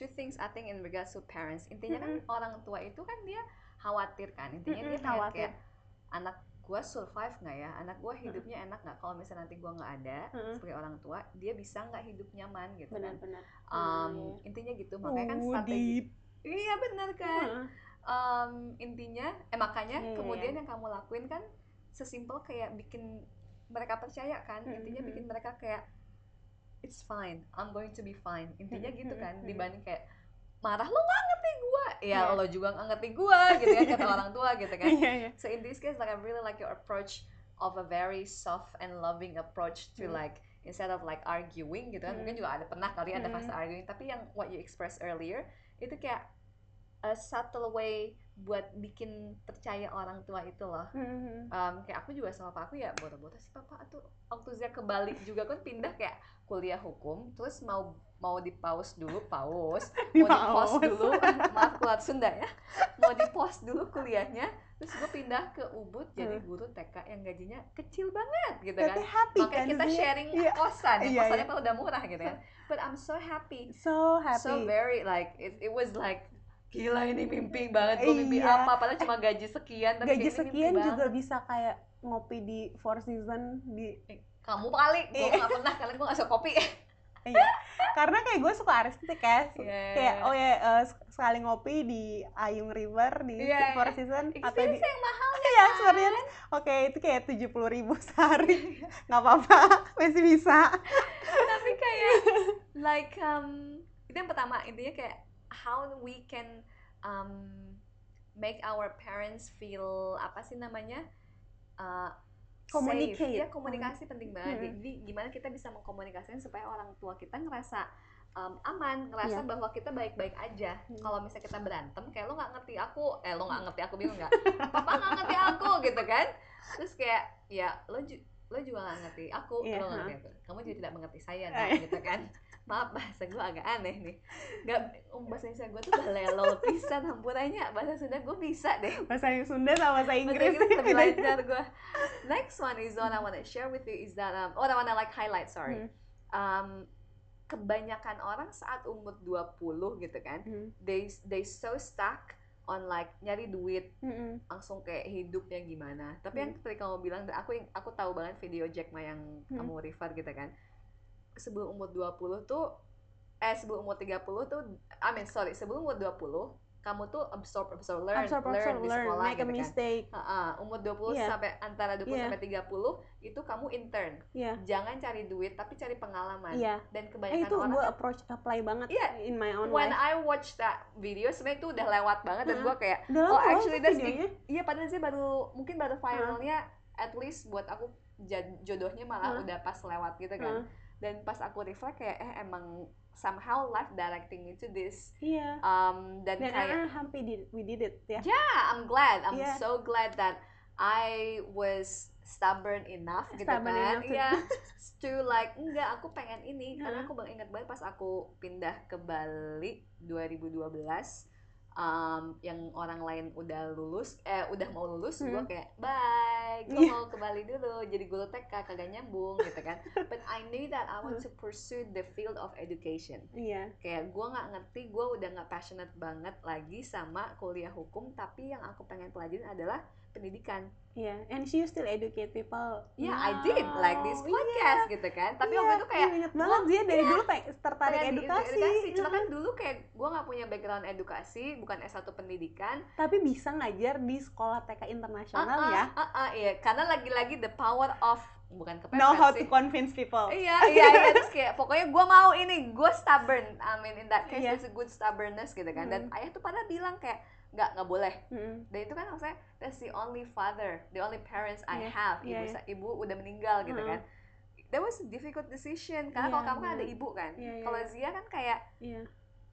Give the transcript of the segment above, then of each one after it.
two things I think in regards to parents. Intinya kan orang tua itu kan dia khawatir kan. Intinya Mm-mm, dia khawatir. kayak anak gue survive nggak ya? Anak gue hidupnya enak nggak? Kalau misalnya nanti gue nggak ada Mm-mm. sebagai orang tua dia bisa nggak hidup nyaman gitu kan. Benar-benar Um, intinya gitu. Makanya kan Oh, strategi deep. iya benar kan. Heeh. um, intinya eh makanya iya, kemudian yang kamu lakuin kan sesimpel kayak bikin mereka percaya kan. Mm, intinya bikin mereka kayak it's fine I'm going to be fine intinya Mm, gitu mm, kan mm. dibanding kayak marah lo nggak ngerti gua ya Iya. lo juga nggak ngerti gua gitu kan kata orang tua gitu kan Iya, iya. so in this case like I really like your approach of a very soft and loving approach to Hmm. like instead of like arguing gitu kan Hmm. mungkin juga ada pernah kali ada Hmm. fase arguing tapi yang what you expressed earlier itu kayak a subtle way buat bikin percaya orang tua itu loh Mhm. um, kayak aku juga sama pak aku ya bodoh-bodoh sih papa tuh waktu Zia ke Bali juga kan pindah kayak kuliah hukum terus mau mau di pause dulu pause mau di pause dulu maaf keluar Sunda ya mau di pause dulu kuliahnya terus gue pindah ke Ubud jadi Hmm. guru TK yang gajinya kecil banget gitu Tapi kan happy makanya kan kita sharing Iya. kosan ya Iya, kosannya iya. kan udah murah gitu kan but I'm so happy So happy. so very like it, it was like gila ini mimpi banget gue mimpi Iya. apa padahal cuma gaji sekian tapi Gaji sekian banget. juga bisa kayak ngopi di Four Season di kamu kali gue Iya. nggak pernah karena gue nggak suka kopi iya. Karena kayak gue suka artistik ya. Iya. Kayak oh ya eh, sekali ngopi di Ayung River di Iya, Four Season atau di yang mahal Iya, experience. Oke, itu kayak tujuh puluh ribu sehari. Nggak apa-apa, masih bisa. tapi kayak like um itu yang pertama intinya kayak how we can um make our parents feel apa sih namanya uh, Communicate. safe. ya komunikasi penting banget Hmm. jadi gimana kita bisa mengkomunikasikan supaya orang tua kita ngerasa um, aman ngerasa Iya. bahwa kita baik-baik aja Hmm. kalau misalnya kita berantem kayak lo nggak ngerti aku eh lo nggak ngerti aku bingung nggak papa nggak ngerti aku gitu kan terus kayak ya lo ju- lo juga nggak ngerti aku Iya, lo ngerti aku kamu juga tidak mengerti saya Eh. nah, gitu kan maaf bahasa gue agak aneh nih nggak um, bahasa Indonesia gue tuh udah lelol pisan hampurannya bahasa Sunda gue bisa deh Bahasa Sunda sama bahasa Bahasa Inggris. Inggris lebih lancar gue next one is one I wanna share with you is that um, oh I wanna like highlight sorry Hmm. um, kebanyakan orang saat umur 20 gitu kan Hmm. they they so stuck on like nyari duit Mm-mm. langsung kayak hidupnya gimana tapi yang Hmm. tadi kamu bilang aku aku tahu banget video Jack Ma yang Hmm. kamu refer gitu kan sebelum umur 20 tuh eh sebelum umur 30 tuh I mean sorry sebelum umur 20 kamu tuh absorb absorb learn Absorb, learn absorb, di learn, sekolah make a gitu kan mistake. Ha-ha, umur 20 Iya. sampai antara 20 Iya. sampai 30 itu kamu intern Iya, jangan cari duit tapi cari pengalaman iya. dan Eh kebanyakan itu orang gue approach apply banget Iya. in my own when life. I watch that video sebenarnya itu udah lewat banget dan gue kayak Udah oh, actually that's videonya. iya padahal sih baru mungkin baru viralnya at least buat aku jodohnya malah Heeh. udah pas lewat gitu kan Heeh. Dan pas aku reflect kayak eh emang somehow life directing me to this Iya. um, dan Dan kayak ah, happy did, we did it ya. yeah I'm glad I'm Iya. so glad that I was stubborn enough gitu Stubborn kan enough to- Iya to like enggak aku pengen ini karena aku ingat banget pas aku pindah ke Bali 2012 um, yang orang lain udah lulus eh udah mau lulus Hmm. gua kayak bye gue Iya. mau ke Bali dulu jadi guru TK kagak nyambung gitu kan but I knew that I want to pursue the field of education Iya. kayak gue nggak ngerti gue udah nggak passionate banget lagi sama kuliah hukum tapi yang aku pengen pelajarin adalah pendidikan Iya. And she still educate people. ya I did like this Wow, podcast gitu kan tapi waktu itu kayak Iya, inget banget dia dari iya. dulu pengen tertarik pengen di edukasi. cuma kan dulu kayak gue nggak punya background edukasi bukan S1 pendidikan Tapi bisa ngajar di sekolah TK internasional Ah, ya. ah, ah, ah, iya karena lagi-lagi the power of bukan kepepet Know how sih to convince people. Iya, iya, iya. Terus kayak pokoknya gue mau ini, gue stubborn. I mean in that case Iya. there's a good stubbornness gitu kan. Dan Hmm. ayah tuh pada bilang kayak nggak nggak boleh. Mm-mm. Dan itu kan maksudnya that's the only father, the only parents I have. Ibu iya. sa- ibu udah meninggal gitu Mm-mm. kan. That was a difficult decision karena Iya, kalau kamu kan ada ibu kan. Iya, iya, Kalau. Zia kan kayak Iya.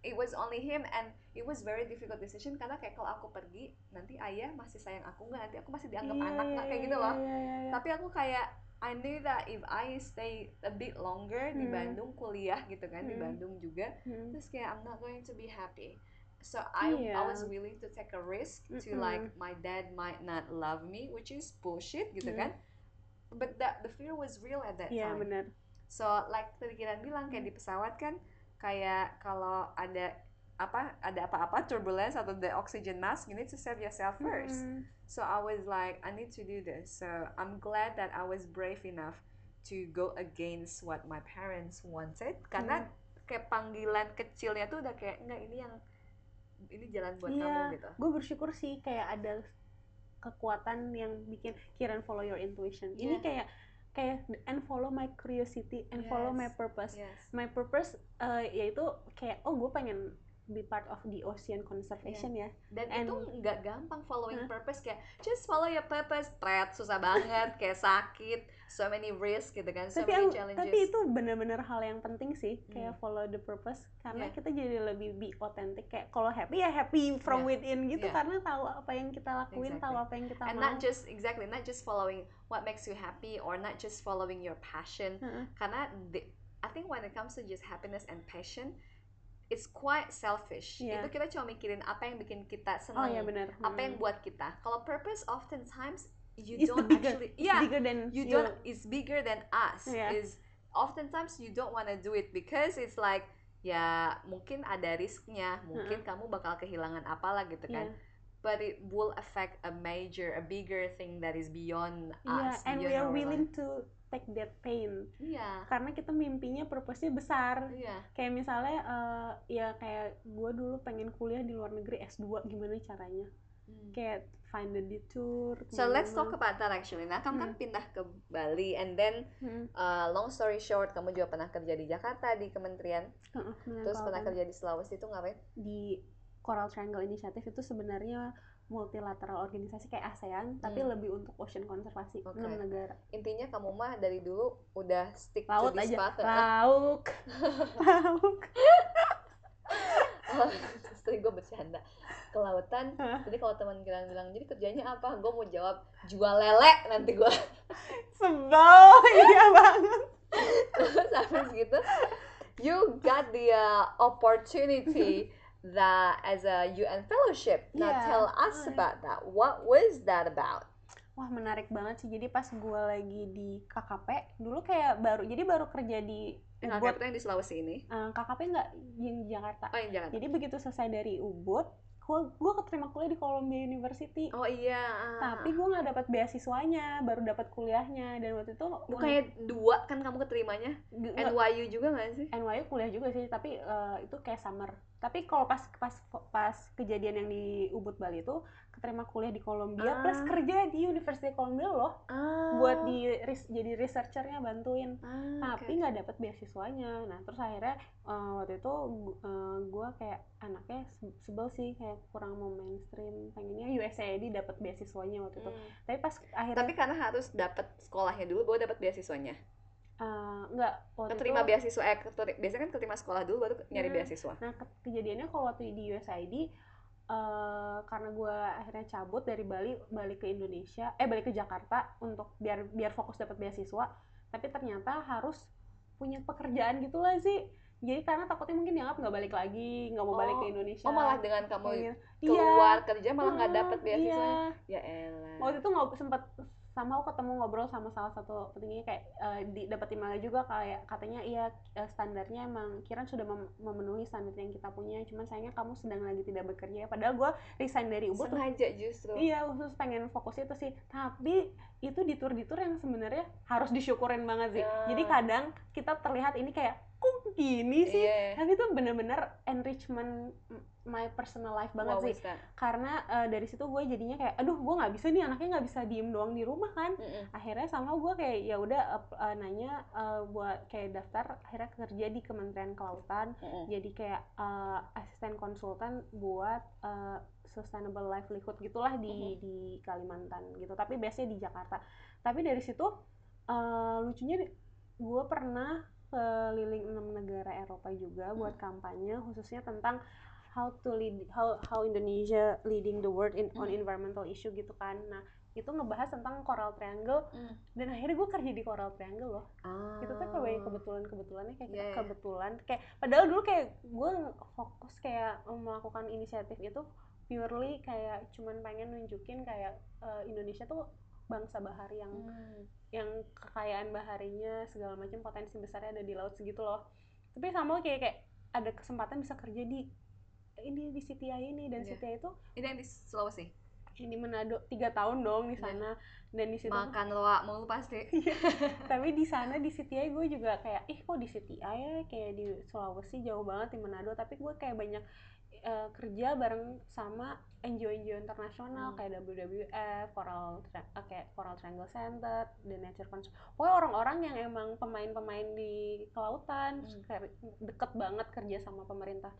it was only him and it was very difficult decision karena kayak kalau aku pergi nanti ayah masih sayang aku nggak nanti aku masih dianggap Iya, anak nggak kayak gitu loh iya, iya, iya. tapi aku kayak I knew that if I stay a bit longer di Hmm. Bandung kuliah gitu kan di Hmm. Bandung juga Mm. terus kayak I'm not going to be happy so I I was willing to take a risk to Mm-mm. like my dad might not love me which is bullshit gitu Hmm. kan but that the fear was real at that Iya, time benar. so like tadi Kiran bilang kayak di pesawat kan kayak kalau ada apa ada apa-apa turbulence atau the oxygen mask you need to save yourself first Mm. so I was like I need to do this so I'm glad that I was brave enough to go against what my parents wanted karena kayak panggilan kecilnya tuh udah kayak enggak ini yang ini jalan buat Iya. kamu gitu gue bersyukur sih kayak ada kekuatan yang bikin Kiran follow your intuition ini Iya. kayak kayak and follow my curiosity and follow my Yes. purpose yes my purpose eh, yaitu kayak oh gue pengen be part of the ocean conservation ya dan And- itu nggak gampang following Hah? purpose kayak just follow your purpose threat susah banget kayak sakit so many risks gitu kan so tapi many challenges tapi itu benar-benar hal yang penting sih kayak Hmm. follow the purpose karena Yeah. kita jadi lebih be authentic kayak kalau happy ya happy from Yeah. within gitu Yeah. karena tahu apa yang kita lakuin Exactly. tahu apa yang kita and mau not just exactly not just following what makes you happy or not just following your passion Heeh. karena the, I think when it comes to just happiness and passion it's quite selfish Yeah. itu kita cuma mikirin apa yang bikin kita oh senang ya benar apa yang Hmm. buat kita kalau purpose oftentimes you It's don't bigger- actually yeah bigger than you you. don't it's bigger than us Yeah. is oftentimes you don't want to do it because it's like ya mungkin ada risknya mungkin kamu bakal kehilangan apalah gitu kan Yeah. but it will affect a major a bigger thing that is beyond Yeah, us and we are willing life. to take that pain. Iya. Karena kita mimpinya purpose-nya besar. Iya. Kayak misalnya eh, ya kayak gue dulu pengen kuliah di luar negeri S2 gimana caranya? Hmm. kayak find the detour So let's talk about that actually. Nah, kamu kan Hmm. pindah ke Bali and then Hmm, uh, long story short, kamu juga pernah kerja di Jakarta di kementerian, benar, terus pernah kan kerja di Sulawesi itu ngapain? di Coral Triangle Initiative itu sebenarnya multilateral organisasi kayak ASEAN tapi Hmm. lebih untuk ocean konservasi Oke. enam negara Intinya kamu mah dari dulu udah stick laut to this aja path. lauk lauk Oh, tadi gue bercanda kelautan. Jadi kalau teman kalian bilang, jadi kerjanya apa? Gue mau jawab jual lele nanti gue sebel iya banget terus habis gitu you got the uh, opportunity that as a UN fellowship. Now Yeah. tell us Oh, yeah. about that. What was that about? Wah menarik banget sih. Jadi pas gue lagi di KKP, dulu kayak baru, jadi baru kerja di Ubud. KKP yang di Sulawesi ini. Eh, KKP nggak yang di Jakarta. Oh yang Jakarta. Jadi begitu selesai dari Ubud, gue gue keterima kuliah di Columbia University. Oh iya. ah. Tapi gue nggak dapat beasiswanya, baru dapat kuliahnya. Dan waktu itu Lu kayak dua kan kamu keterimanya. nggak- NYU juga gak sih? NYU kuliah juga sih, tapi eh, itu kayak summer. Tapi kalau pas pas pas kejadian yang di Ubud Bali itu keterima kuliah di Columbia Ah. plus kerja di University Columbia loh Ah. buat di ris- jadi researchernya bantuin. Ah, tapi nggak dapat beasiswanya nah terus akhirnya eh, waktu itu gue kayak anaknya se- sebel sih kayak kurang mau mainstream pengennya USAID dapat beasiswanya waktu itu Hmm. tapi pas akhirnya Tapi karena harus dapat sekolahnya dulu baru dapat beasiswanya. Eh, nggak waktu Keterima itu beasiswa eh keteri- biasanya kan keterima sekolah dulu baru nyari Hmm. beasiswa. nah ke- kejadiannya kalau waktu di USAID eh, karena gue akhirnya cabut dari Bali balik ke Indonesia eh balik ke Jakarta untuk biar biar fokus dapat beasiswa tapi ternyata harus punya pekerjaan gitulah sih jadi karena takutnya mungkin dianggap nggak balik lagi nggak mau balik Oh. ke Indonesia Oh malah dengan kamu gitu. keluar kerja malah nggak Heeh, dapat beasiswa. iya. Ya elah. waktu itu ngob sempat sama aku ketemu ngobrol sama salah satu petingginya kayak eh, di dapat emailnya juga kayak katanya iya eh, standarnya emang Kiran sudah mem- memenuhi standar yang kita punya cuman sayangnya kamu sedang lagi tidak bekerja padahal gue resign dari Ubud tuh sengaja justru. iya khusus pengen fokus itu sih tapi itu di tour di tour yang sebenarnya harus disyukurin banget sih Ya. jadi kadang kita terlihat ini kayak kok gini sih Iya. tapi itu bener-bener enrichment my personal life banget What sih that? karena eh, dari situ gue jadinya kayak aduh gue nggak bisa nih anaknya nggak bisa diem doang di rumah kan Mm-mm. akhirnya sama gue kayak ya udah ap- eh, nanya eh, buat kayak daftar akhirnya kerja di Kementerian Kelautan Mm-mm. jadi kayak eh, asisten konsultan buat eh, sustainable livelihood gitulah di Mhm. di Kalimantan gitu tapi biasanya di Jakarta tapi dari situ eh, lucunya gue pernah keliling enam negara Eropa juga buat kampanye khususnya tentang how to lead how how Indonesia leading the world in on Mhm. environmental issue gitu kan nah itu ngebahas tentang Coral Triangle Mm. dan akhirnya gue kerja di Coral Triangle loh Ah. itu tuh kayak banyak kebetulan-kebetulannya kayak Iya, iya. kebetulan kayak padahal dulu kayak gue fokus kayak melakukan inisiatif itu purely kayak cuman pengen nunjukin kayak eh, Indonesia tuh bangsa bahari yang Hmm. yang kekayaan baharinya segala macam potensi besarnya ada di laut segitu loh tapi sama kayak kayak ada kesempatan bisa kerja di ini di CTI ini dan Iya. CTI itu Ini yang di Sulawesi. di Manado tiga tahun dong di Iya. sana dan di situ Makan loa mulu pasti. tapi di sana di CTI gue juga kayak ih kok di CTI ya kayak di Sulawesi jauh banget di Manado tapi gue kayak banyak eh, kerja bareng sama NGO-NGO internasional Hmm. kayak WWF, Coral eh, kayak Coral Triangle Center, The Nature Conservation. Pokoknya orang-orang yang emang pemain-pemain di kelautan, Hmm. kayak deket banget kerja sama pemerintah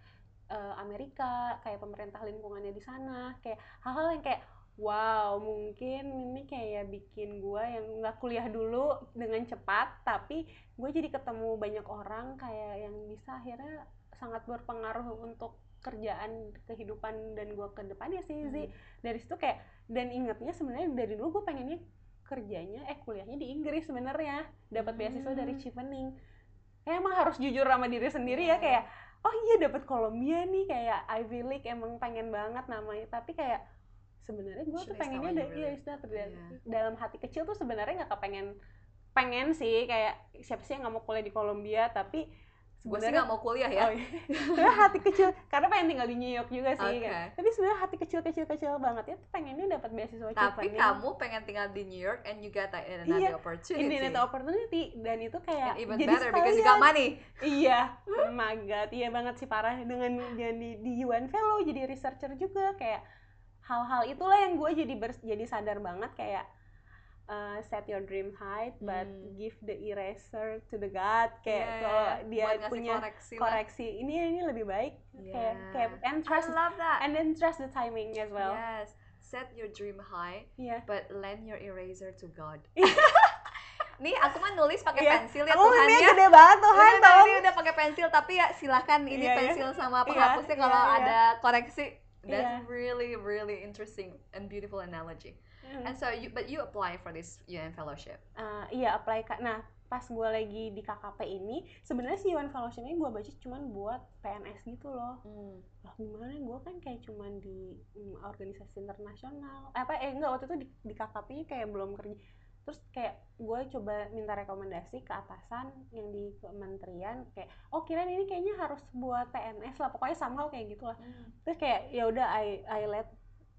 eh, Amerika, kayak pemerintah lingkungannya di sana, kayak hal-hal yang kayak wow mungkin ini kayak bikin gue yang nggak kuliah dulu dengan cepat tapi gue jadi ketemu banyak orang kayak yang bisa akhirnya sangat berpengaruh untuk kerjaan kehidupan dan gue ke depannya sih Zi Hmm. dari situ kayak dan ingetnya sebenarnya dari dulu gue pengennya kerjanya eh kuliahnya di Inggris sebenarnya dapat beasiswa dari Hmm. Chevening kayak emang harus jujur sama diri sendiri ya Iya. kayak oh iya dapat Columbia nih kayak Ivy League emang pengen banget namanya tapi kayak sebenarnya gue tuh pengennya stop da- when you iya istilah Iya. dalam hati kecil tuh sebenarnya nggak kepengen pengen sih kayak siapa sih yang nggak mau kuliah di Columbia tapi Gue sih nggak mau kuliah ya. Oh iya. Sebenarnya hati kecil karena pengen tinggal di New York juga sih. Oke. kayak. Tapi sebenarnya hati kecil kecil kecil banget ya pengennya dapat beasiswa Tapi kamu pengen tinggal di New York and you got that another Iya, opportunity. Internet opportunity dan itu kayak And even jadi better because you got sekalian. money. Iya, oh my god, iya banget sih parah dengan jadi di UN Fellow jadi researcher juga kayak hal-hal itulah yang gue jadi bers- jadi sadar banget kayak uh, set your dream high but Hmm. give the eraser to the God kayak Iya, kalau dia punya koreksi, lah. koreksi ini ini lebih baik kayak Yeah. kayak and I trust love that. and then trust the timing as well. Yes. Set your dream high, Iya. but lend your eraser to God. Nih aku mah nulis pakai Iya. pensil ya Aku Tuhan ya. gede banget Tuhan Udah, udah, tolong. ini udah pakai pensil tapi ya silakan ini iya. pensil sama Iya, penghapusnya iya, kalau iya. ada koreksi. That's Iya. really really interesting and beautiful analogy. Hmm. And so you but you apply for this UN fellowship. Uh, iya apply kak. Nah pas gue lagi di KKP ini sebenarnya si UN Fellowship ini gue baca cuman buat PNS gitu loh. Hmm. Lah gimana gue kan kayak cuman di mm, organisasi internasional. Eh, apa eh enggak waktu itu di, di KKP kayak belum kerja. Terus kayak gue coba minta rekomendasi ke atasan yang di kementerian kayak oh kirain ini kayaknya harus buat PNS lah pokoknya somehow kayak gitulah. terus kayak ya udah I I let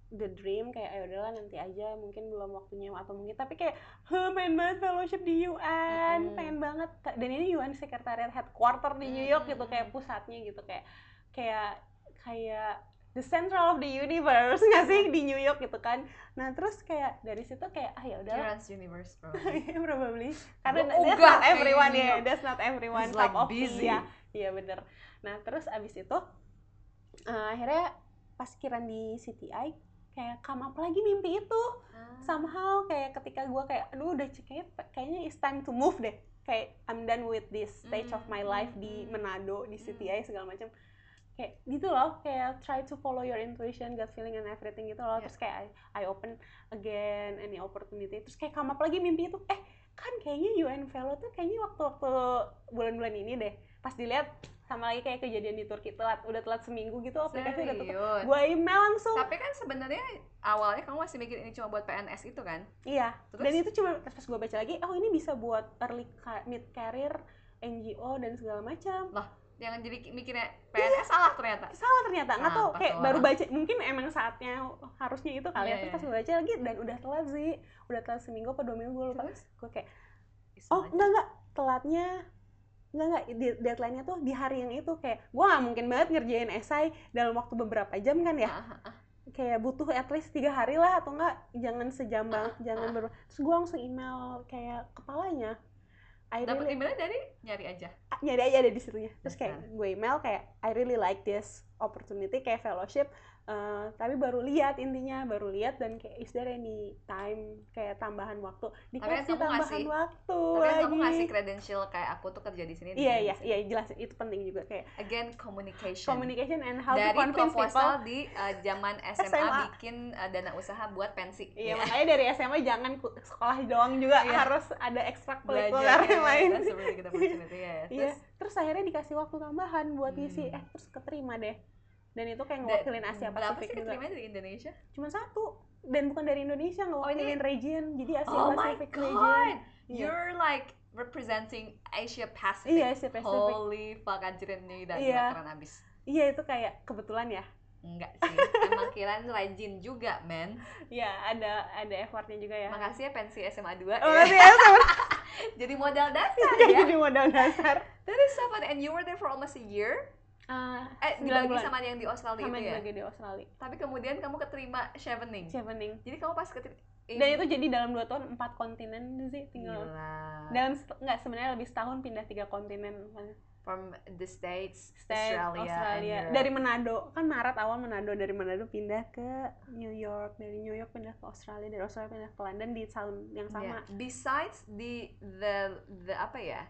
the dream kayak ya udahlah nanti aja mungkin belum waktunya atau mungkin. Tapi kayak "Hah, pengen banget fellowship di UN Mm-mm. pengen banget. Dan ini UN Secretariat Headquarter di New York gitu kayak pusatnya gitu kayak kayak kayak the central of the universe nggak sih? Di New York gitu kan. Nah terus kayak dari situ kayak ah ya udahlah. Kira's universe probably. probably karena Gua that's not everyone ya York. that's not everyone It's cup like of busy. ya. Iya bener. Nah terus abis itu eh, akhirnya pas kiran di CTI kayak come up lagi mimpi itu Ah. somehow kayak ketika gue kayak aduh udah kayak kayaknya it's time to move deh kayak I'm done with this stage of my Mm, life mm, di mm. Manado di Mm. CTI segala macam kayak gitu loh kayak try to follow your intuition gut feeling and everything gitu loh Yeah. terus kayak I, I open again any opportunity terus kayak come up lagi mimpi itu eh kan kayaknya UN Fellow tuh kayaknya waktu-waktu bulan-bulan ini deh pas dilihat sama lagi kayak kejadian di Turki telat udah telat seminggu gitu aplikasi udah tutup Serius. gue email langsung Tapi kan sebenarnya awalnya kamu masih mikir ini cuma buat PNS itu kan? Iya, Terus? dan itu cuma pas gue baca lagi, oh ini bisa buat early mid career, NGO dan segala macam. Jangan jadi mikirnya PNS salah ternyata. Salah ternyata, nggak tahu Apa kayak tuh? baru baca, mungkin emang saatnya harusnya itu kali ya. Iya, Terus iya, pas gue baca lagi dan udah telat sih, udah telat seminggu apa dua minggu gue lupa. Terus? Gue kayak, oh enggak enggak, telatnya enggak enggak di- deadline-nya tuh di hari yang itu kayak gue nggak mungkin banget ngerjain esai dalam waktu beberapa jam kan ya? Ah, ah, ah. kayak butuh at least tiga hari lah atau enggak jangan sejam banget Ah, jangan ber terus gue langsung email kayak kepalanya. I Dapat really emailnya dari? Nyari aja. ah, nyari aja ada di situnya. Terus kayak gue email kayak I really like this opportunity kayak fellowship eh, tapi baru lihat intinya baru lihat dan kayak is there any time kayak tambahan waktu dikasih tambahan ngasih- waktu Tapi lagi kamu ngasih credential kayak aku tuh kerja di sini. iya iya iya jelas itu penting juga kayak Again communication. communication and how to dari convince people proposal di uh, zaman SMA, SMA. bikin uh, dana usaha buat pensi. Iya, Ya. makanya dari SMA jangan sekolah doang juga Iya. harus ada ekstrakurikuler Belajar yang lain. That's a really good opportunity ya. Terus terus akhirnya dikasih waktu tambahan buat ngisi, Hmm. eh terus keterima deh. Dan itu kayak ngewakilin Asia berapa Pasifik sih juga. keterimanya dari Indonesia? Cuma satu. Dan bukan dari Indonesia, ngewakilin region. Jadi Asia oh Pacific region. god, Iya. you're like representing Asia Pacific. Iya, Asia Pacific. Holy fuck, anjirin nih dan Iya. keren abis. iya itu kayak kebetulan ya enggak sih emang kirain rajin juga men Iya ada ada effortnya juga ya makasih ya pensi SMA 2 oh, ya. iya, sama. jadi modal dasar Iya, ya jadi modal dasar that is so fun and you were there for almost a year Ah, eh dibagi bulan. sama yang di Australia sama itu yang ya? lagi di Australia. Tapi kemudian kamu keterima chevening chevening jadi kamu pas keterima dan itu jadi dalam dua tahun empat kontinen sih tinggal. Gila. dalam nggak sebenarnya lebih setahun pindah tiga kontinen. From the States, States, Australia, Australia, dari Manado. Kan Maret awal Manado. Dari Manado pindah ke New York. Dari New York pindah ke Australia. Dari Australia pindah ke London. Di tahun yang sama. Yeah. Besides the the the apa ya?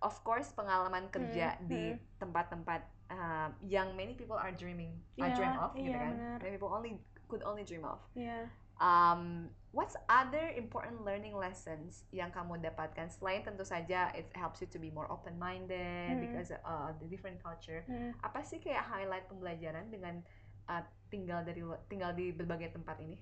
Of course pengalaman kerja Hmm, di hmm. tempat-tempat uh, yang many people are dreaming, are Iya, dream of gitu iya, kan. Many people only could only dream of. Iya. Um, what's other important learning lessons yang kamu dapatkan selain tentu saja it helps you to be more open minded Hmm. because uh, the different culture. Hmm. Apa sih kayak highlight pembelajaran dengan uh, tinggal dari tinggal di berbagai tempat ini?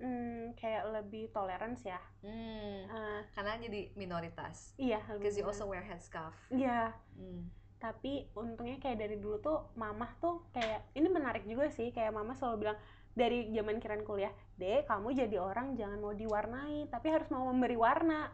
Hmm, kayak lebih tolerance ya. Hmm, Ah, karena jadi minoritas. iya Because you also wear headscarf. iya. Hmm. tapi untungnya kayak dari dulu tuh mamah tuh kayak ini menarik juga sih kayak mama selalu bilang dari zaman kiran kuliah deh kamu jadi orang jangan mau diwarnai tapi harus mau memberi warna.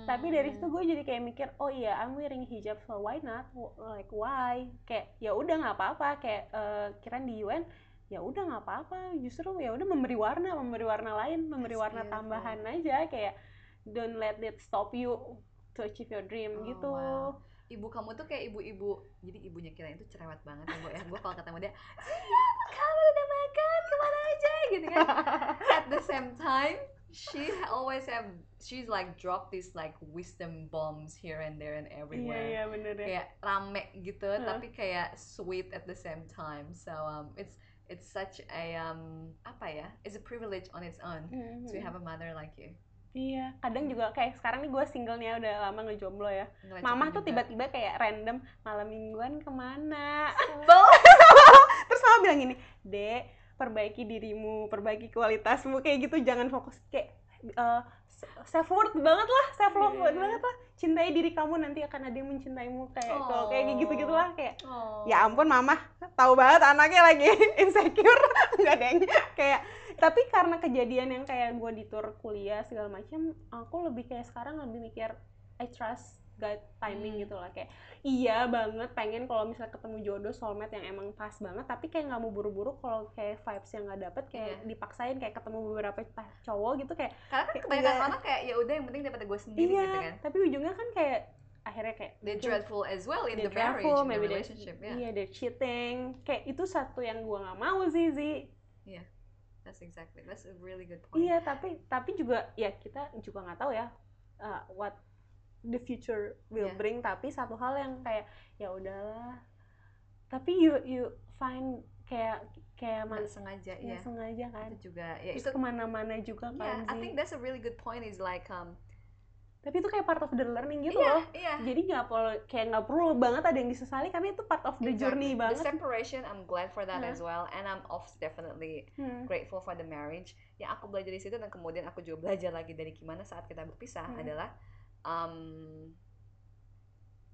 Tapi dari situ gue jadi kayak mikir oh iya I'm wearing hijab so why not? Like why? Kayak ya udah nggak apa-apa. Kayak eh, kiran di UN ya udah nggak apa-apa justru ya udah memberi warna memberi warna lain memberi That's warna beautiful. tambahan aja kayak don't let it stop you to achieve your dream Oh, gitu wow. Ibu kamu tuh kayak ibu-ibu, jadi ibunya kira itu cerewet banget ya, Bu ya. Gue kalau ketemu dia, siap, kamu udah makan, ke mana aja, gitu kan. At the same time, she always have, she's like drop these like wisdom bombs here and there and iya everywhere. iya bener ya Kayak rame gitu, Huh. tapi kayak sweet at the same time. So um, it's it's such a um apa ya? It's a privilege on its own to Mhm. have a mother like you. Iya, kadang juga kayak sekarang nih gue single nih udah lama ngejomblo ya. Mama tuh tiba-tiba kayak random malam mingguan ke mana? Sebel. Terus mama bilang gini, Dek, perbaiki dirimu, perbaiki kualitasmu kayak gitu, jangan fokus kayak eh, self worth banget lah, self love Iya. banget lah. Cintai diri kamu nanti akan ada yang mencintaimu kayak kalau kayak gitu gitu lah kayak Oh. ya ampun mama tahu banget anaknya lagi insecure nggak deng kayak tapi karena kejadian yang kayak gue di tour kuliah segala macam aku lebih kayak sekarang lebih mikir I trust God timing Hmm. gitu lah kayak iya banget pengen kalau misalnya ketemu jodoh soulmate yang emang pas banget tapi kayak nggak mau buru-buru kalau kayak vibes yang nggak dapet kayak Iya. dipaksain kayak ketemu beberapa pa- cowok gitu kayak Karena kan Kayak kebanyakan iya. orang kayak ya udah yang penting dapat gue sendiri iya gitu kan. tapi ujungnya kan kayak akhirnya kayak mungkin- dreadful as well in the marriage, dreadful, in the relationship. Yeah, Iya, they're cheating. Kayak itu satu yang gua nggak mau sih, Zi. that's exactly. That's a really good point. Iya, tapi tapi juga ya kita juga nggak tahu ya uh, what the future will Iya. bring. Tapi satu hal yang kayak ya udahlah. Tapi you you find kayak kayak Nggak man, sengaja ya, ya. sengaja kan. Itu juga ya itu. ke mana-mana juga Yeah, kan I Zi. think that's a really good point. Is like um. Tapi itu kayak part of the learning gitu Iya, loh. iya. Jadi nggak perlu kayak nggak perlu banget ada yang disesali karena itu part of the Exactly. journey The banget. separation, I'm glad for that Huh. as well, and I'm also definitely Hmm. grateful for the marriage. Yang aku belajar di situ dan kemudian aku juga belajar lagi dari gimana saat kita berpisah Hmm. adalah um,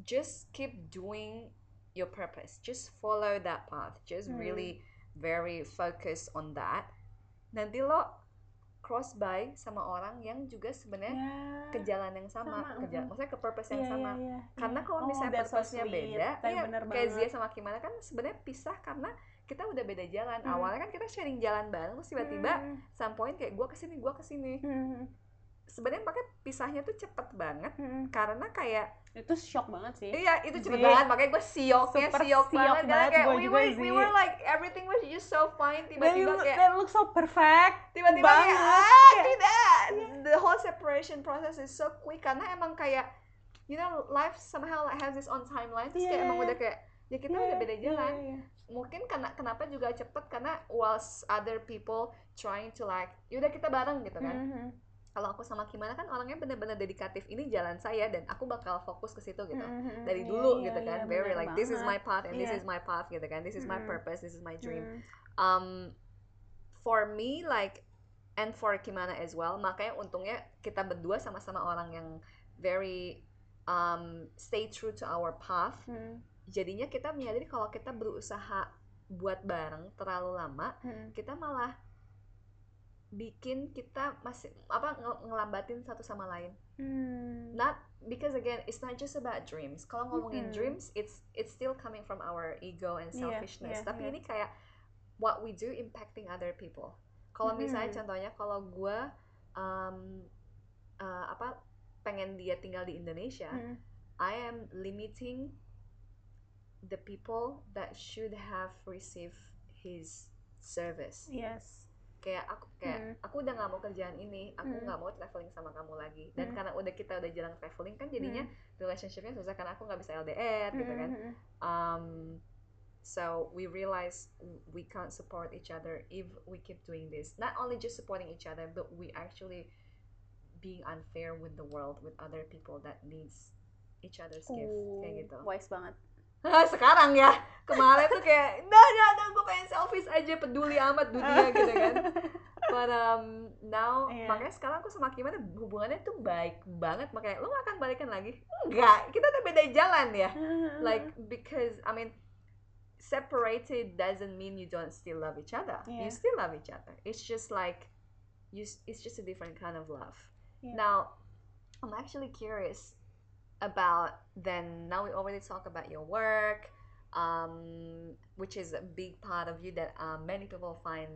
just keep doing your purpose. Just follow that path. Just Hmm. really very focus on that. Nanti lo cross by sama orang yang juga sebenarnya Ya. ke jalan yang sama, Sama, ke jalan, mhm. maksudnya ke purpose yang Iya, sama. iya, iya, Karena kalau Oh, misalnya so purpose-nya sweet. beda, ya kayak banget. Zia sama Kimana kan sebenarnya pisah karena kita udah beda jalan. Hmm. Awalnya kan kita sharing jalan bareng, terus tiba-tiba Hmm. some point kayak gua ke sini, gua ke sini. Hmm. Sebenarnya makanya pisahnya tuh cepet banget Hmm. karena kayak itu shock banget sih iya itu cepet Zi. banget makanya gue sioknya Super siok siok banget karena banget kayak we were we were like everything was just so fine tiba-tiba kayak they look so perfect tiba-tiba kayak ah tidak the whole separation process is so quick karena emang kayak you know life somehow has its own timeline terus kayak Iya. emang udah kayak ya kita Iya, udah beda iya, jalan iya. mungkin karena kenapa juga cepet karena whilst other people trying to like yaudah kita bareng gitu kan Mhm. Kalau aku sama Kimana kan orangnya bener-bener dedikatif ini jalan saya dan aku bakal fokus ke situ gitu Mhm. dari Iya, dulu iya, gitu kan iya, very like this is my banget. path and this Iya. is my path gitu kan this is my Mm-mm. purpose this is my dream Hmm. um for me like and for Kimana as well makanya untungnya kita berdua sama-sama orang yang very um stay true to our path Hmm. jadinya kita menyadari kalau kita berusaha buat bareng terlalu lama Hmm. kita malah bikin kita masih apa nge- ngelambatin satu sama lain Hmm. not because again it's not just about dreams kalau ngomongin Mm-mm. dreams it's it's still coming from our ego and selfishness iya, tapi iya. ini kayak what we do impacting other people kalau misalnya Mm-mm. contohnya kalau gue um, uh, apa pengen dia tinggal di Indonesia Hmm. I am limiting the people that should have received his service Yes. Kayak aku kayak Hmm. aku udah nggak mau kerjaan ini aku Hmm. nggak mau traveling sama kamu lagi dan Hmm. karena udah kita udah jarang traveling kan jadinya Hmm. relationshipnya susah karena aku nggak bisa LDR gitu kan Hmm. um so we realize we can't support each other if we keep doing this not only just supporting each other but we actually being unfair with the world with other people that needs each other's gift kayak gitu Wise banget. sekarang ya kemarin tuh kayak nah nah nah gue pengen selfish aja peduli amat dunia gitu kan but um, now Iya. makanya sekarang aku sama Kimana hubungannya tuh baik banget makanya gak akan balikan lagi enggak kita udah beda jalan ya like because I mean separated doesn't mean you don't still love each other you Yeah. still love each other it's just like you it's just a different kind of love Yeah. now i'm actually curious about then now we already talk about your work um which is a big part of you that uh, many people find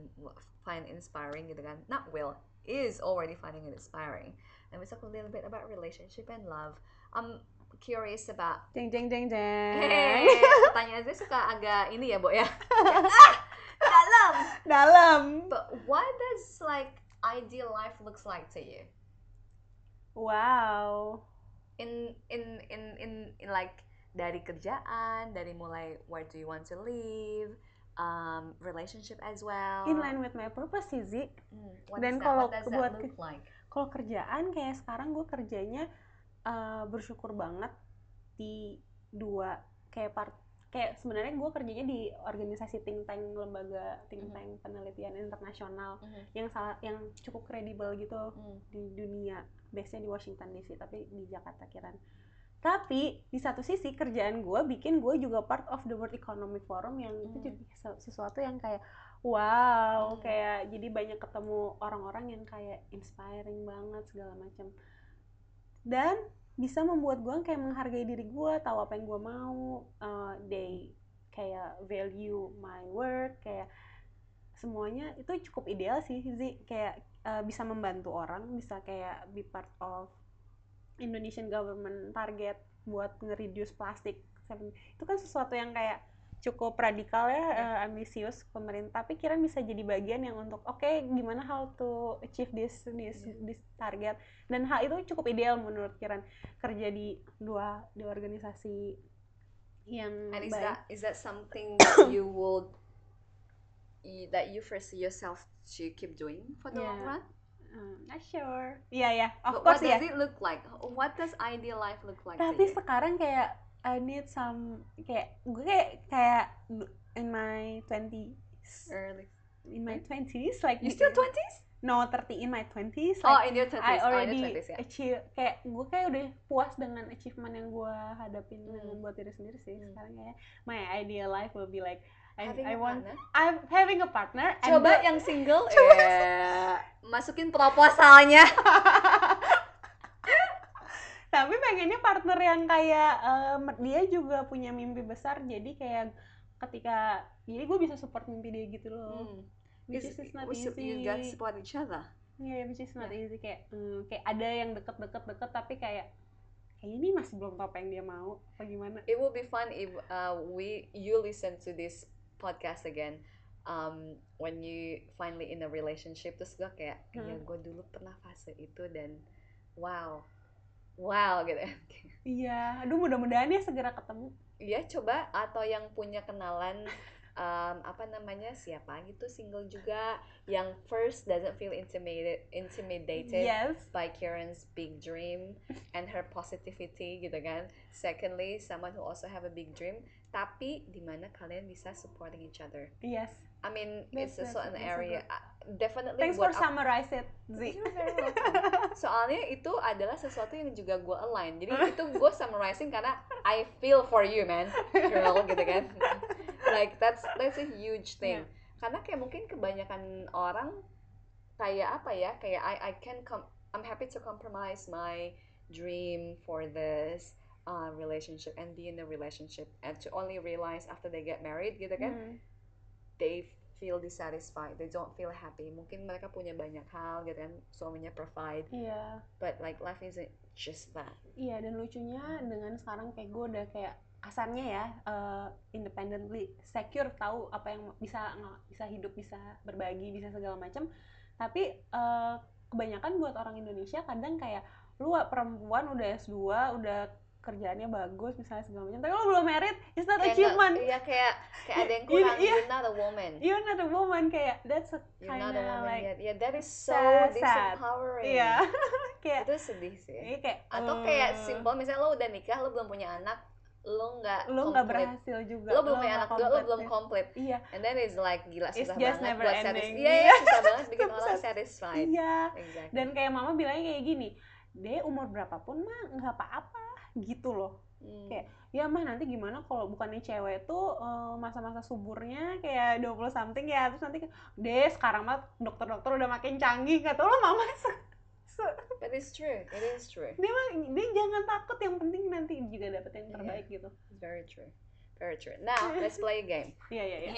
find inspiring gitu kan not will is already finding it inspiring and we talk a little bit about relationship and love i'm curious about jeng jeng jeng jeng. Hey, pertanyaan saya suka agak ini ya, Bo ya. ah, dalam. Dalam. But what does like ideal life looks like to you? Wow. In in in in, in like dari kerjaan, dari mulai where do you want to live, um, relationship as well. In line with my purpose sih, Zi. Hmm, Dan kalau buat like? Kalau kerjaan kayak sekarang gue kerjanya eh, bersyukur banget di dua kayak part kayak sebenarnya gue kerjanya di organisasi think tank lembaga think Mhm. tank penelitian internasional Mhm, yang salah yang cukup kredibel gitu hmm, di dunia base-nya di Washington DC tapi di Jakarta kiran tapi di satu sisi kerjaan gue bikin gue juga part of the World Economic Forum yang itu Hmm. jadi sesu- sesuatu yang kayak wow Hmm. kayak jadi banyak ketemu orang-orang yang kayak inspiring banget segala macam dan bisa membuat gue kayak menghargai diri gue tahu apa yang gue mau uh, they kayak value my work kayak semuanya itu cukup ideal sih Zi. Kayak uh, bisa membantu orang bisa kayak be part of Indonesian government target buat nge-reduce plastik. Itu kan sesuatu yang kayak cukup radikal ya uh, ambisius pemerintah tapi Kiran bisa jadi bagian yang untuk oke gimana how to achieve this this Iya. this target dan hal itu cukup ideal menurut Kiran kerja di dua di organisasi yang And is baik. that is that something that you y- that you foresee yourself to keep doing for the long Yeah. run? Hmm, not sure. Iya ya, of But course what ya. does it look like? What does ideal life look like Tapi sekarang kayak I need some kayak gue kayak kayak in my 20s Early. in my 20s like You still 20s? no 30 in my 20s Oh, like in your 20s. I oh, already your 20s, ya. achieve kayak gue kayak udah puas dengan achievement yang gue hadapin Hmm. dengan buat diri sendiri sih Hmm. sekarang kayak my ideal life will be like I, Having I want partner? I'm having a partner Coba yang single, Coba eh, masukin proposalnya. tapi pengennya partner yang kayak em, dia juga punya mimpi besar jadi kayak ketika jadi gue bisa support mimpi dia gitu loh Hmm. which Is- is, not easy You guys support each other. Iya, which is not easy kayak hmm, kayak ada yang deket-deket deket tapi kayak kayak ini masih belum tahu apa yang dia mau apa gimana It will be fun if uh, we you listen to this podcast again. Um, when you finally in a relationship terus gue kayak Hmm. gue dulu pernah fase itu dan wow wow gitu iya aduh mudah-mudahan ya segera ketemu Iya coba atau yang punya kenalan um, apa namanya siapa gitu single juga yang first doesn't feel intimidated intimidated yes by Karen's big dream and her positivity gitu kan. Secondly, someone who also have a big dream tapi di mana kalian bisa supporting each other. yes I mean That's- it's a that's- certain that's a area. Definitely Thanks for aku- summarize it, Z. Welcome. Soalnya itu adalah sesuatu yang juga gue align. Jadi itu gue summarizing karena I feel for you man, girl gitu kan. like that's that's a huge thing. Karena kayak mungkin kebanyakan orang kayak apa ya? Kayak I I can com I'm happy to compromise my dream for this uh, relationship and be in a relationship and to only realize after they get married gitu kan Hmm. they feel dissatisfied, they don't feel happy. Mungkin mereka punya banyak hal gitu kan, suaminya provide, Iya, but like life isn't just that. iya dan lucunya dengan sekarang kayak gue udah kayak kasarnya ya eh, independently secure tahu apa yang bisa nggak- bisa hidup bisa berbagi bisa segala macam tapi eh, kebanyakan buat orang Indonesia kadang kayak lu perempuan udah S2 udah kerjaannya bagus misalnya segala macam tapi lo belum married it's not Kayak achievement Iya kayak kayak ada yang Iya, kurang. iya. You're not a woman. you're not a woman kayak that's a kind of like yet. Yeah, that is so sad, sad. disempowering. iya kayak Itu sedih sih. ini kayak Atau kayak eh, simple, misalnya lo udah nikah, lo belum punya anak, lo nggak lo nggak berhasil juga Lo belum punya anak juga, lo belum komplit. iya And then it's like gila It's susah just banget never buat ending. Iya, iya, susah banget bikin orang satisfied. iya Exactly. dan kayak mama bilangnya kayak gini deh umur berapapun mah nggak apa-apa gitu loh Hmm. kayak, ya mah nanti gimana kalau bukannya cewek tuh eh, masa-masa suburnya kayak 20 something ya terus nanti deh sekarang mah dokter-dokter udah makin canggih kata lo mama se- se- But it's true. It is true. dia mah dia jangan takut yang penting nanti juga dapet yang Iya. terbaik gitu It's very true. Very true. Now, let's play a game. iya iya iya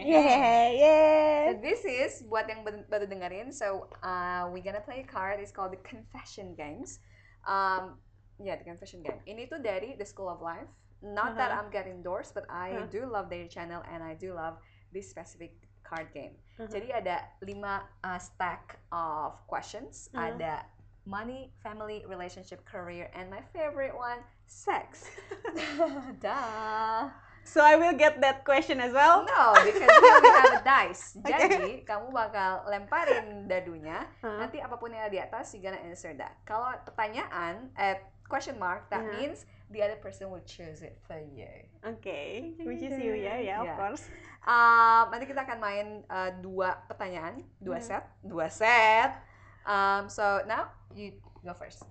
Yeah. yeah So this is buat yang baru, baru dengerin. So uh, we gonna play a card. It's called the confession games. Um, yeah, the confession game. Ini tuh dari the School of Life. Not that Uh-huh. I'm getting endorsed, but I Huh. do love their channel and I do love this specific card game. Uh-huh. Jadi ada lima uh, stack of questions. Uh-huh. Ada money, family, relationship, career, and my favorite one, sex. Duh. so I will get that question as well No, because we have a dice. Jadi kamu bakal lemparin dadunya. Huh? Nanti apa pun yang ada di atas, you gonna answer that. Kalau pertanyaan, eh, question mark, that Yeah. means the other person will choose it for you. Okay, which is you ya, ya of Yeah. course. Um, nanti kita akan main uh, dua pertanyaan, dua Hmm. set, dua set. Um, so now you go first.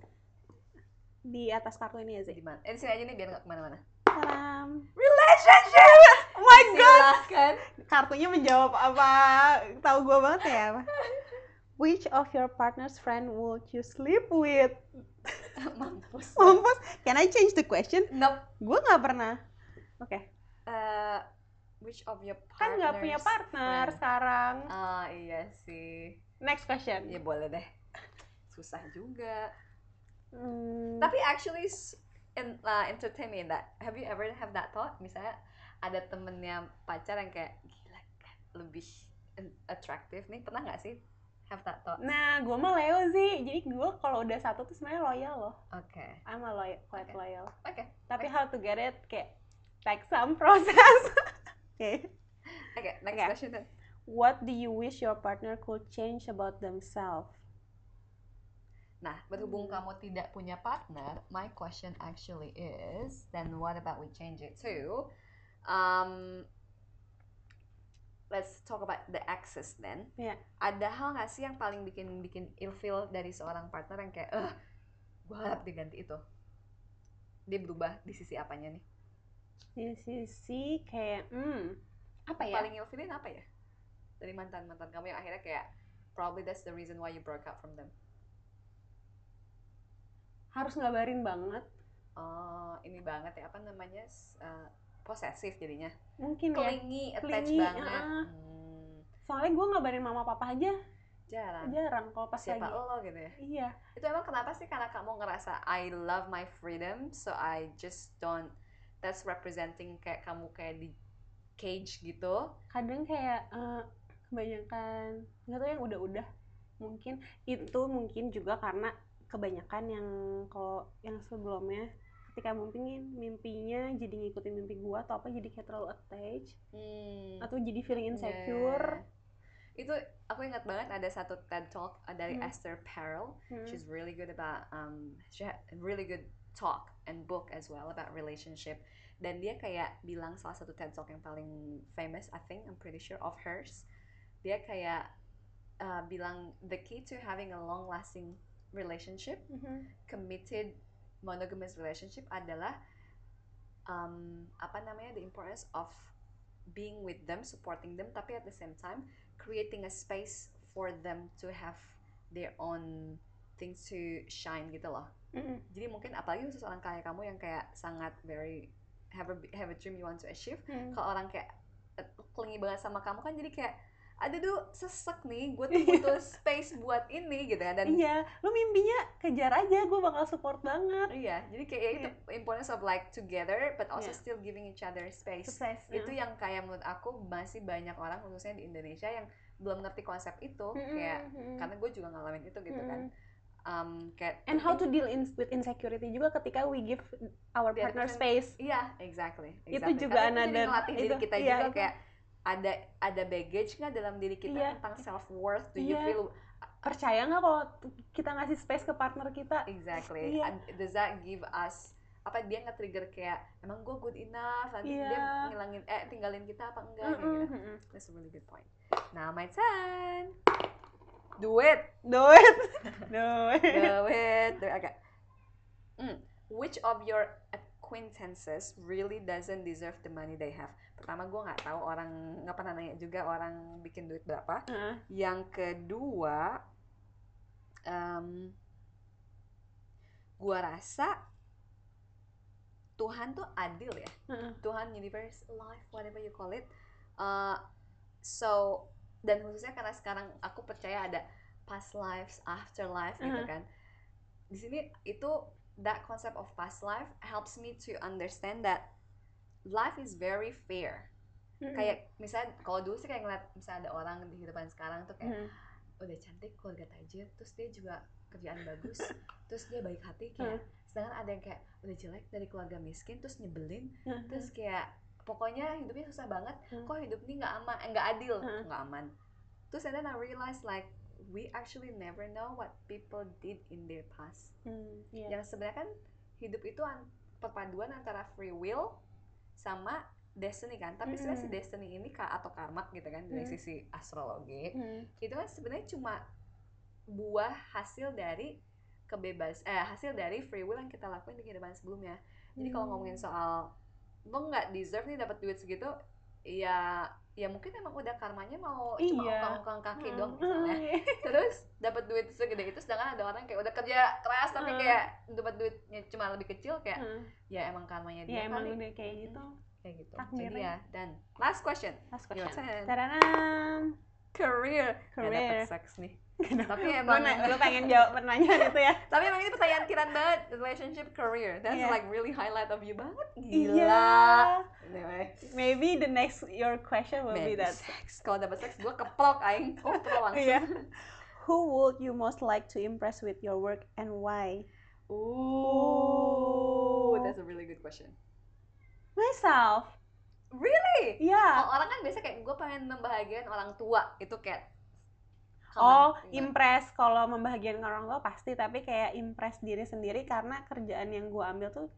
Di atas kartu ini ya, Zi. Di mana? Eh, di sini aja nih biar nggak ke mana-mana. Salam. Relationship. Oh my god, Silahkan. kartunya menjawab apa? Tahu gue banget ya. apa? Which of your partner's friend would you sleep with? Mampus. Mampus, can I change the question? Nope. Gue nggak pernah. Oke, Uh, which of your kan nggak punya partners partner friend? sekarang. Ah iya sih. Next question. Ya boleh deh. Susah juga. Hmm, Tapi actually in, uh, entertain me in that. Have you ever have that thought? Misalnya ada temennya pacar yang kayak gila kan lebih atraktif nih. Pernah nggak sih have that thought? Nah, gue mah Leo sih. Jadi gue kalau udah satu tuh sebenarnya loyal loh. Oke. I'm a loyal, quite Oke. loyal. Oke. Tapi how to get it kayak take some process. Oke. Oke, next Oke. question then. What do you wish your partner could change about themselves? Nah, berhubung Hmm. kamu tidak punya partner, my question actually is, then what about we change it to, um, let's talk about the exes then. Iya. Ada hal nggak sih yang paling bikin bikin ilfeel dari seorang partner yang kayak, eh, gue harap diganti itu. Dia berubah di sisi apanya nih? Di sisi kayak, hmm, apa ya? Paling ilfeelin apa ya? Dari mantan mantan kamu yang akhirnya kayak, probably that's the reason why you broke up from them. Harus ngabarin banget. Oh, ini banget ya apa namanya? eh, posesif jadinya. Mungkin ya. clingy, attached Clingy, banget. Hmm, Soalnya gue ngabarin mama papa aja jarang. jarang kalau pas Siapa lagi. lo gitu ya? Iya. Itu emang kenapa sih? Karena kamu ngerasa I love my freedom, so I just don't. That's representing kayak kamu kayak di cage gitu. Kadang kayak eh, kebanyakan nggak tahu yang udah-udah mungkin itu mungkin juga karena kebanyakan yang kalau yang sebelumnya ketika mungkin mimpinya jadi ngikutin mimpi gua atau apa jadi kayak terlalu attached Hmm. atau jadi feeling insecure Itu aku ingat banget ada satu TED Talk uh, dari Hmm. Esther Perel. Hmm. She's really good about um she had a really good talk and book as well about relationship. dan dia kayak bilang salah satu TED Talk yang paling famous I think I'm pretty sure of hers dia kayak uh, bilang the key to having a long lasting relationship Mhm. committed monogamous relationship adalah um, apa namanya the importance of being with them supporting them tapi at the same time creating a space for them to have their own things to shine gitu loh Mhm. jadi mungkin apalagi khusus orang kayak kamu yang kayak sangat very have a have a dream you want to achieve Mhm. kalau orang kayak klingi banget sama kamu kan jadi kayak ada tuh sesek nih gue tuh butuh space buat ini gitu kan dan Iya, lu mimpinya kejar aja, gue bakal support banget. iya jadi kayak ya itu importance of like together but also Iya. still giving each other space Sukses. itu yang kayak menurut aku masih banyak orang khususnya di Indonesia yang belum ngerti konsep itu Mhm, kayak mhm. karena gue juga ngalamin itu gitu kan Mhm. um, kayak And how to deal in, with insecurity juga ketika we give our partner person- space. Iya, exactly. Itu exactly. juga Karena itu another- diri itu, kita iya, juga itu. kayak ada ada baggage nggak dalam diri kita Iya. tentang self worth? Do you Iya. feel Percaya nggak kalau kita ngasih space ke partner kita? exactly? And Does that give us apa dia nge-trigger kayak emang gue good enough nanti dia Iya. ngilangin eh tinggalin kita apa enggak kayak gitu. Mhm, mhm. That's a really good point. Now my turn. Do it. Do it. Do it. Do it. Okay. Hmm. Which of your acquaintances really doesn't deserve the money they have? Pertama gue nggak tahu orang nggak pernah nanya juga orang bikin duit berapa. Heeh. Yang kedua, em gue rasa Tuhan tuh adil ya. Heeh. Tuhan, universe, life, whatever you call it. Uh, so dan khususnya karena sekarang aku percaya ada past lives, after life gitu Uh-huh. kan. Di sini itu that concept of past life helps me to understand that life is very fair. Mhm. Kayak misalnya kalau dulu sih kayak ngeliat misalnya ada orang di kehidupan sekarang tuh kayak Mhm. udah cantik, keluarga tajir, terus dia juga kerjaan bagus, terus dia baik hati kayak sedangkan ada yang kayak udah jelek dari keluarga miskin terus nyebelin Mhm. terus kayak pokoknya hidupnya susah banget Hmm. kok hidup ini nggak aman eh, nggak adil Hmm. nggak aman terus and then I realize like we actually never know what people did in their past Hmm, iya. yang sebenarnya kan hidup itu an- perpaduan antara free will sama destiny kan tapi sebenarnya si Mm-mm. destiny ini ka- atau karma gitu kan dari Hmm. sisi astrologi Hmm. itu kan sebenarnya cuma buah hasil dari kebebas eh hasil dari free will yang kita lakuin di kehidupan sebelumnya jadi kalau Hmm. ngomongin soal lo nggak deserve nih dapat duit segitu ya ya mungkin emang udah karmanya mau cuma Iya. ongkang-ongkang kaki Hmm. doang misalnya terus dapat duit segede itu sedangkan ada orang kayak udah kerja keras tapi Hmm. kayak dapat duitnya cuma lebih kecil kayak Hmm. ya emang karmanya Ya dia emang kali udah kayak gitu. kayak gitu takdirnya. jadi ya dan last question Last question. Tadadam. career Career. dapet seks nih tapi Lu, emang lu pengen jawab pertanyaan itu ya? tapi emang ini pertanyaan kiran banget relationship career that's Iya. like really highlight of you banget gila anyway Maybe the next your question will be Maybe that. seks kalau dapet seks gue keprok aing kontrol langsung Iya. Who would you most like to impress with your work and why? Ooh, that's a really good question Myself. really Ya. kalau orang kan biasa kayak gue pengen membahagiakan orang tua itu kayak Oh, impress kalau membahagiakan orang tua pasti, tapi kayak impress diri sendiri karena kerjaan yang gue ambil tuh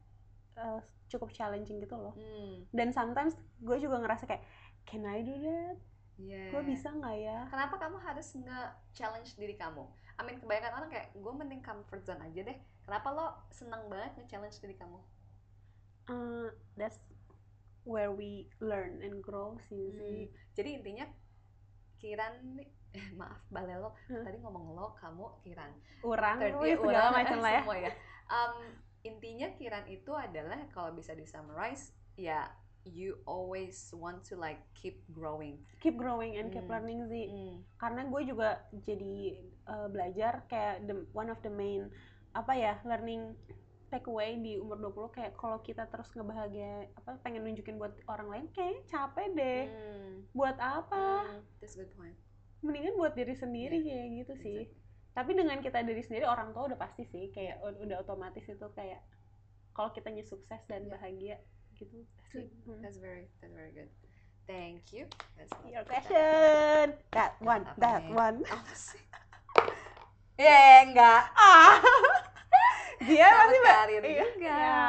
uh, cukup challenging gitu loh. hmm, Dan sometimes gue juga ngerasa kayak, can I do that? yeah. Gue bisa nggak ya? kenapa kamu harus nge-challenge diri kamu I mean kebanyakan orang kayak gue mending comfort zone aja deh kenapa lo senang banget nge-challenge diri kamu Uh, that's where we learn and grow sih. Hmm, jadi intinya Kiran eh, maaf balelo Hmm. tadi ngomong lo kamu Kiran. Urang, wih, year segala macam lah ya. semua ya. Um, intinya Kiran itu adalah kalau bisa di summarize ya you always want to like keep growing. Keep growing and keep Hmm. learning sih. Hmm, karena gue juga jadi uh, belajar kayak the, one of the main apa ya learning takeaway di umur 20 kayak kalau kita terus ngebahagia apa pengen nunjukin buat orang lain kayak capek deh. Hmm, buat apa? Hmm, that's a good point mendingan buat diri sendiri Yeah, kayak gitu sih exactly. tapi dengan kita diri sendiri orang tua udah pasti sih kayak udah otomatis itu kayak kalau kitanya sukses dan Yeah. bahagia gitu Hmm. That's very that's very good. Thank you. That's your question that one Apa that nih? one Apa sih? Ya enggak. ah dia pasti ba- karir iya. juga. Ya.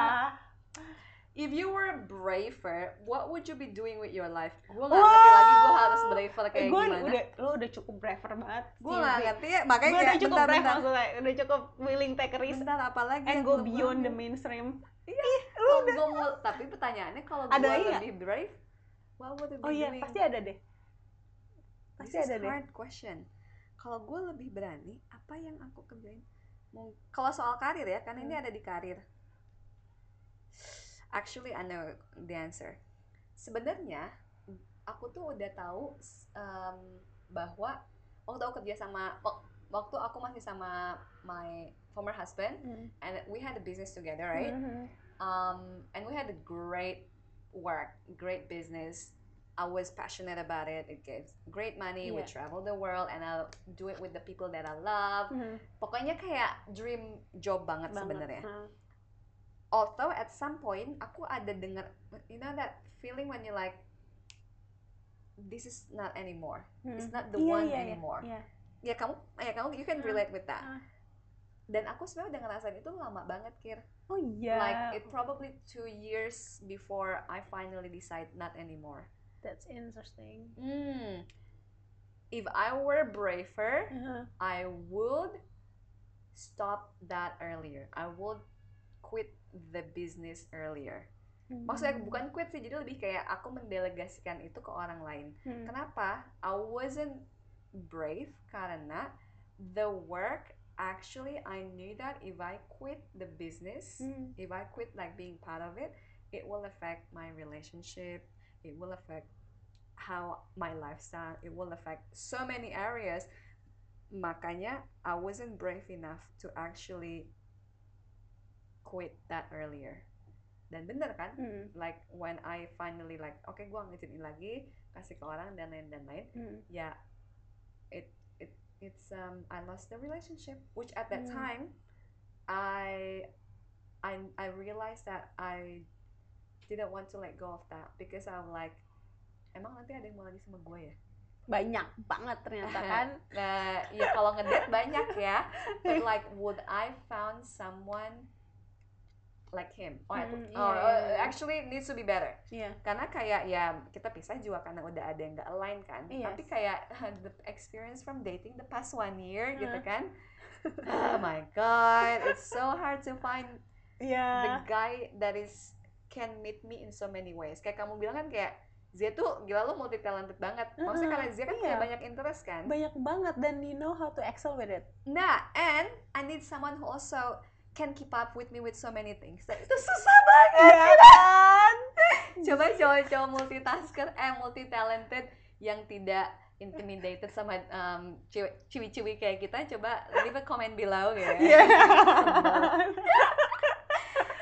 If you were braver, what would you be doing with your life? Gue gak ngerti lagi gue harus braver kayak gue gimana. udah lo udah cukup braver banget gue gak ngerti ya, makanya gue udah cukup bentar, brave bentar, maksudnya udah cukup willing take risk bentar apa lagi and go lu beyond the ambil? mainstream Kalau gua mau, tapi pertanyaannya kalau gue lebih brave, what would I be oh iya doing? pasti ada deh pasti This is ada deh hard question. Kalau gue lebih berani, apa yang aku kerjain? Kalau soal karir ya, kan ini Hmm. ada di karir. Actually, I know the answer. Sebenarnya, aku tuh udah tahu em, bahwa waktu aku kerja sama wak- waktu aku masih sama my former husband Hmm. and we had a business together, right? Mhm. um, and we had a great work, great business. I was passionate about it. It gives great money. We Yeah. travel the world, and I'll do it with the people that I love. Mhm. Pokoknya kayak dream job banget, Banget. sebenarnya. Nah. Although at some point aku ada dengar, you know that feeling when you like, this is not anymore. It's Hmm. not the Iya, one iya, iya, anymore. iya. Ya kamu, ya kamu, you can Ah, relate with that. ah. Dan aku sebenarnya udah ngerasain itu lama banget, Kir. oh iya like it probably two years before I finally decide not anymore. that's interesting Hmm. If I were braver, Uh-huh. I would stop that earlier. I would quit the business earlier. Maksudnya Hmm. bukan quit sih, jadi lebih kayak aku mendelegasikan itu ke orang lain. Hmm. Kenapa? I wasn't brave karena the work actually I knew that if I quit the business, Hmm. if I quit like being part of it, it will affect my relationship. It will affect how my lifestyle. It will affect so many areas. Makanya I wasn't brave enough to actually quit that earlier. Dan bener kan? Hmm. Like when I finally like, oke gue ngizinin lagi, kasih ke orang dan lain dan lain. Hmm. Ya, it it it's um I lost the relationship, which at that Hmm. time, I I I realized that I didn't want to let go of that because I'm like, emang nanti ada yang mau lagi sama gue ya? banyak banget ternyata kan Nah, ya kalau ngedate banyak ya. But like, would I found someone like him? Or, Hmm, iya, or, iya, or iya. actually it needs to be better. iya Karena kayak ya kita pisah juga karena udah ada yang gak align kan. Yes. Tapi kayak the experience from dating the past one year gitu Huh. kan. oh my god, it's so hard to find the iya guy that is can meet me in so many ways. Kayak kamu bilang kan kayak Zia tuh gila lu multi talented banget. Maksudnya karena Zia kan punya iya. banyak interest kan. banyak banget dan you know how to excel with it Nah, and I need someone who also can keep up with me with so many things. Nah, itu susah banget. Iya kan Coba cowok-cowok multitasker, eh multi talented yang tidak intimidated sama um, ciwi-ciwi kayak kita, coba leave a comment below ya. Iya.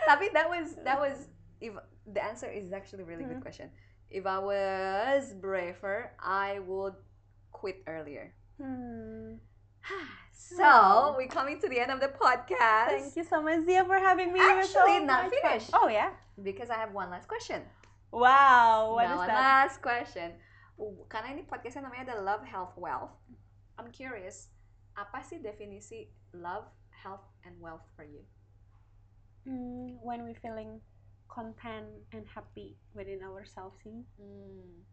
Tapi that was that was if the answer is actually a really good Hmm. question. If I was braver, I would quit earlier. Hmm. So we're coming to the end of the podcast. Thank you so much Zia for having me. Actually, not finished. Oh yeah, Because I have one last question. Wow. What nah, is one that? last question. Karena ini podcastnya namanya ada Love, Health, Wealth. I'm curious, apa sih definisi love, health, and wealth for you? Hmm, when we feeling content and happy within ourselves. Hmm.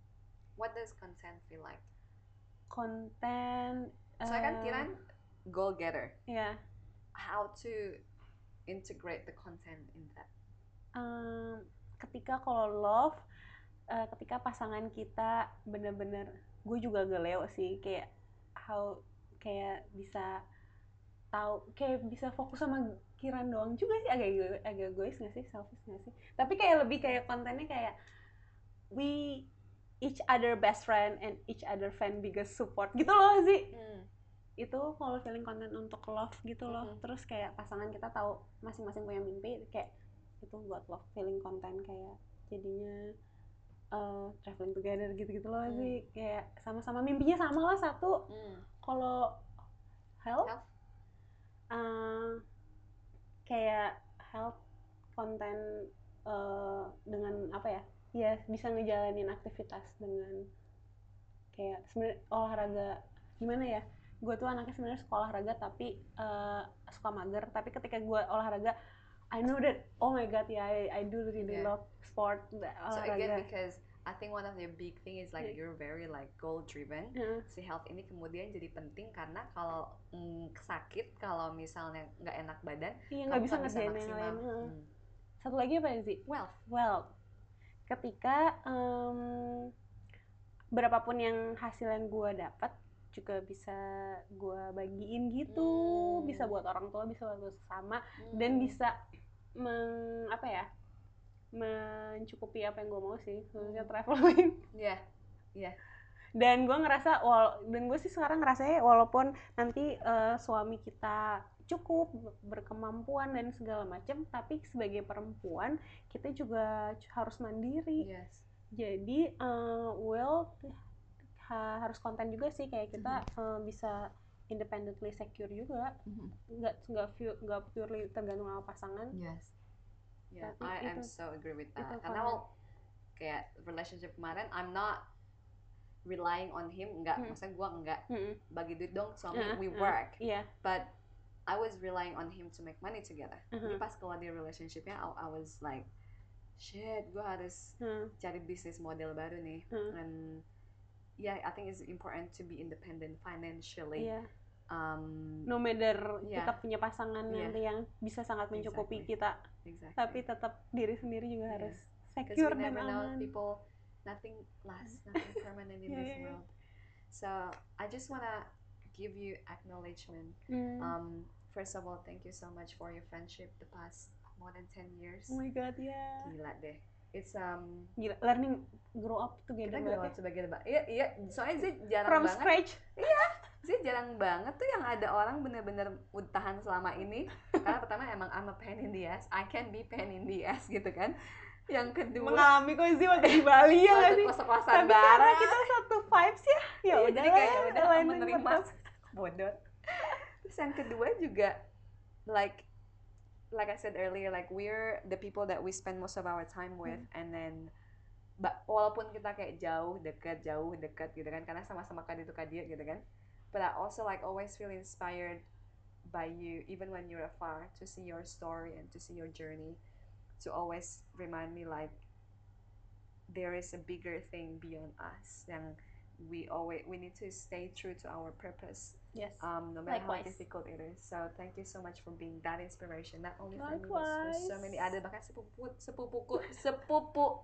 What does content feel like? Content. Soalnya kan eh, Kiran goal getter. Ya. How to integrate the content in that? em, ketika kalau love, eh, ketika pasangan kita bener-bener, gue juga agak leo sih kayak how kayak bisa tahu kayak bisa fokus sama Kiran doang juga sih agak agak egois nggak sih selfish nggak sih tapi kayak lebih kayak kontennya kayak we each other best friend and each other fan biggest support gitu loh sih Hmm. Itu kalau feeling konten untuk love gitu loh Mhm. terus kayak pasangan kita tahu masing-masing punya mimpi kayak itu buat love feeling konten kayak jadinya eh, traveling together gitu-gitu loh Hmm. sih kayak sama-sama mimpinya sama lah satu Hmm. kalau health, Health? eh, kayak health konten eh, dengan apa ya ya bisa ngejalanin aktivitas dengan kayak sebenarnya olahraga gimana ya gue tuh anaknya sebenarnya suka olahraga tapi eh, suka mager tapi ketika gue olahraga I know that oh my god yeah I, I do really Yeah. love sport the So again olahraga because I think one of the big thing is like Yeah. you're very like goal driven. Heeh. Si health ini kemudian jadi penting karena kalau mm, sakit, kalau misalnya nggak enak badan, iya nggak bisa ngerjain yang lain. Hmm. satu lagi apa sih Wealth. well ketika em, berapapun yang hasil yang gue dapat juga bisa gue bagiin gitu Hmm. bisa buat orang tua bisa buat sesama dan Hmm. bisa meng apa ya mencukupi apa yang gue mau sih maksudnya Hmm. traveling Iya. dan gue ngerasa wal dan gue sih sekarang ngerasanya walaupun nanti eh, suami kita cukup berkemampuan dan segala macam tapi sebagai perempuan kita juga harus mandiri Yes. jadi well ha- harus konten juga sih kayak kita eh, bisa independently secure juga nggak nggak fu- nggak purely tergantung sama pasangan Yes. Yeah, Tapi I am so agree with that. Karena well, kayak relationship kemarin, I'm not relying on him. Enggak, Hmm. maksudnya gue enggak Mm-mm. bagi duit dong suami. Uh, we uh, work, iya but I was relying on him to make money together. Jadi Mhm. pas keluar di relationshipnya, I, I was like, shit, gue harus Hmm, cari bisnis model baru nih. hmm, And yeah, I think it's important to be independent financially. iya Um, no matter Iya. kita punya pasangan Iya. nanti yang bisa sangat mencukupi Exactly. kita exactly. tapi tetap diri sendiri juga Iya. harus secure dan aman people nothing lasts nothing permanent in Yeah, this yeah, yeah. world so i just wanna give you acknowledgement Hmm. um first of all thank you so much for your friendship the past more than 10 years oh my god ya gila deh it's um gila learning grow up together kita grow up ya. sebagai leba iya iya soalnya sih jarang from banget. scratch. Sih jarang banget tuh yang ada orang bener-bener tahan selama ini. Karena pertama emang I'm a pain in the ass I can be pain in the ass gitu kan. Yang kedua mengalami kok sih waktu di Bali ya waktu sih kos-kosan bareng. kita satu vibes ya. Ya Iya, udah jadi kayak ya udah menerima bodoh. Terus yang kedua juga like like I said earlier like we're the people that we spend most of our time with hmm. and then ba- walaupun kita kayak jauh dekat jauh dekat gitu kan karena sama-sama kan itu kadia gitu kan but I also like always feel inspired by you even when you're afar to see your story and to see your journey to always remind me like there is a bigger thing beyond us yang we always we need to stay true to our purpose yes. Um, no matter how difficult it is. So thank you so much for being that inspiration, not only for me, but for so many other. Bahkan sepupu sepupuku sepupu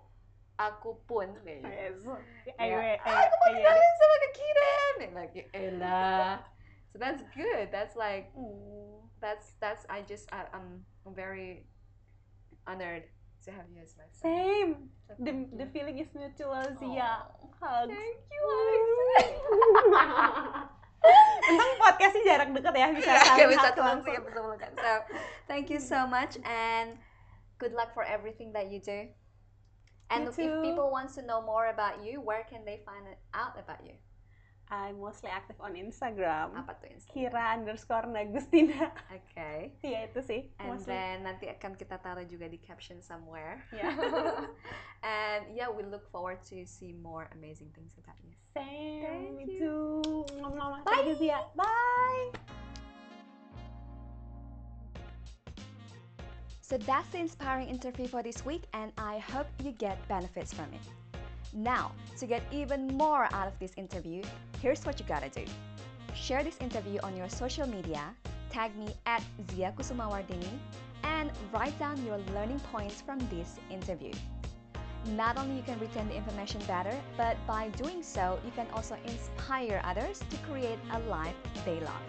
aku pun yes. Ya, ayo ayo aku mau ayo kenalin sama Kiran like elah. So that's good. That's like that's that's I just I, I'm very honored to have you as my friend same. So the thank the feeling is mutual Zia. Oh, hugs. Thank you Alex Untung podcastnya jarak dekat ya bisa Gak saling bisa ketemu langsung. ya bisa pelukan. So, thank you so much and good luck for everything that you do. And You if people wants to know more about you, where can they find out about you? I'm mostly active on Instagram Apa tuh Instagram? Kira underscore Nagustina Okay. ya itu sih And mostly then nanti akan kita taruh juga di caption somewhere. ya and yeah, we look forward to see more amazing things about you. same Thank me you. too Mwah, mwah. Bye. Thank you Zia bye So that's the inspiring interview for this week, and I hope you get benefits from it. Now, to get even more out of this interview, here's what you gotta do share this interview on your social media, tag me at Zia Kusumawardini, and write down your learning points from this interview. Not only you can retain the information better, but by doing so, you can also inspire others to create a life they love.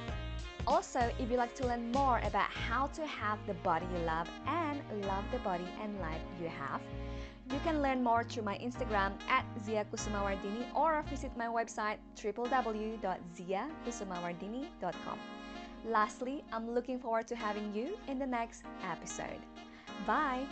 Also, if you'd like to learn more about how to have the body you love and love the body and life you have, you can learn more through my Instagram at Zia Kusumawardini or visit my website www.ziakusumawardini.com. Lastly, I'm looking forward to having you in the next episode. Bye!